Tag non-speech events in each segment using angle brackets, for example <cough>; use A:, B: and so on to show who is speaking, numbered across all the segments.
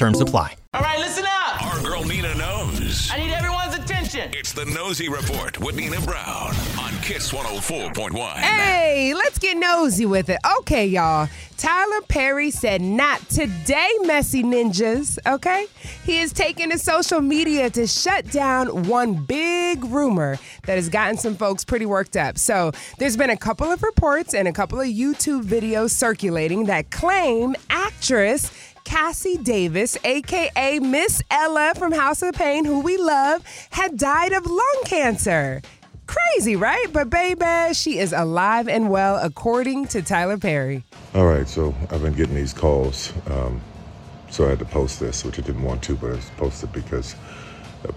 A: Terms apply.
B: All right, listen up.
C: Our girl Nina knows.
B: I need everyone's attention.
C: It's the Nosy Report with Nina Brown on Kiss 104.1.
D: Hey, let's get nosy with it. Okay, y'all. Tyler Perry said, Not today, messy ninjas. Okay? He is taking to social media to shut down one big rumor that has gotten some folks pretty worked up. So, there's been a couple of reports and a couple of YouTube videos circulating that claim actress Cassi Davis, aka Miss Ella from House of Payne, who we love, had died of lung cancer. Crazy, right? But baby, she is alive and well, according to Tyler Perry.
E: All right, so I've been getting these calls, um, so I had to post this, which I didn't want to, but I posted because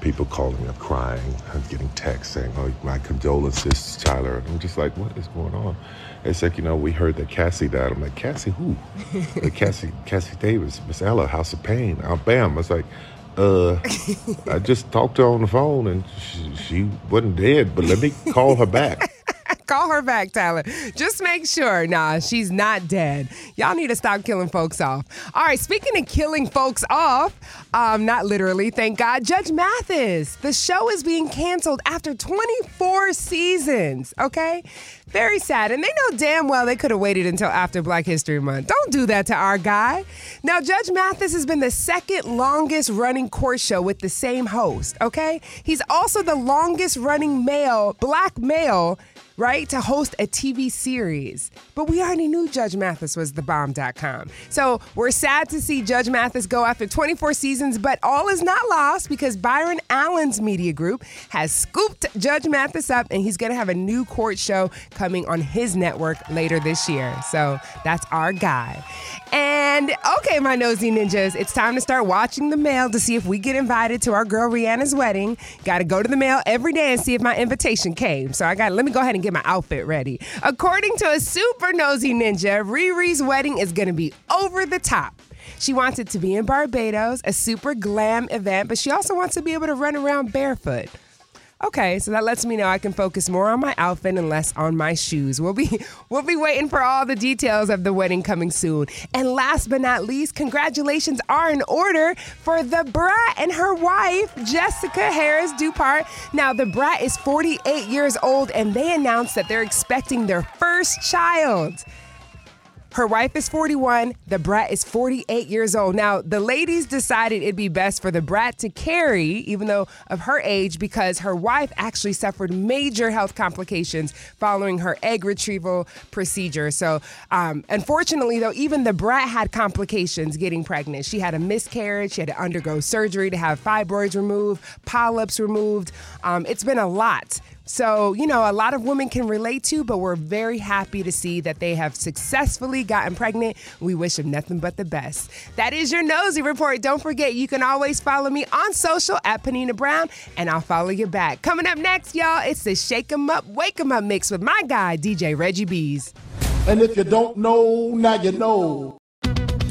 E: people calling me up crying. I'm getting texts saying, "Oh, my condolences, Tyler." And I'm just like, "What is going on?" It's like, you know, we heard that Cassie died. I'm like, Cassie who? <laughs> like Cassie, Cassi Davis, Miss Ella, House of Payne. Uh, bam! I was like, uh, I just talked to her on the phone and she, she wasn't dead, but let me call her back.
D: Call her back, Tyler. Just make sure. Nah, she's not dead. Y'all need to stop killing folks off. All right, speaking of killing folks off, um, not literally, thank God, Judge Mathis. The show is being canceled after 24 seasons, okay? Very sad. And they know damn well they could have waited until after Black History Month. Don't do that to our guy. Now, Judge Mathis has been the second longest running court show with the same host, okay? He's also the longest running male, black male right, to host a TV series. But we already knew Judge Mathis was the bomb.com. So we're sad to see Judge Mathis go after 24 seasons, but all is not lost because Byron Allen's media group has scooped Judge Mathis up and he's going to have a new court show coming on his network later this year. So that's our guy. And okay, my nosy ninjas, it's time to start watching the mail to see if we get invited to our girl Rihanna's wedding. Got to go to the mail every day and see if my invitation came. So I got let me go ahead get my outfit ready. According to a super nosy ninja, Riri's wedding is going to be over the top. She wants it to be in Barbados, a super glam event, but she also wants to be able to run around barefoot. Okay, so that lets me know I can focus more on my outfit and less on my shoes. We'll be <laughs> we'll be waiting for all the details of the wedding coming soon. And last but not least, congratulations are in order for Da Brat and her wife, Jesseca Harris Dupart. Now, Da Brat is 48 years old and they announced that they're expecting their first child. Her wife is 41, Da Brat is 48 years old. Now, the ladies decided it'd be best for Da Brat to carry, even though of her age, because her wife actually suffered major health complications following her egg retrieval procedure. So, um, unfortunately, though, even Da Brat had complications getting pregnant. She had a miscarriage, she had to undergo surgery to have fibroids removed, polyps removed. Um, it's been a lot. So, you know, a lot of women can relate to, but we're very happy to see that they have successfully gotten pregnant. We wish them nothing but the best. That is your nosy report. Don't forget, you can always follow me on social at Panina Brown, and I'll follow you back. Coming up next, y'all, it's the Shake 'em Up, Wake 'em Up mix with my guy, DJ Reggie Bees.
F: And if you don't know, now you know.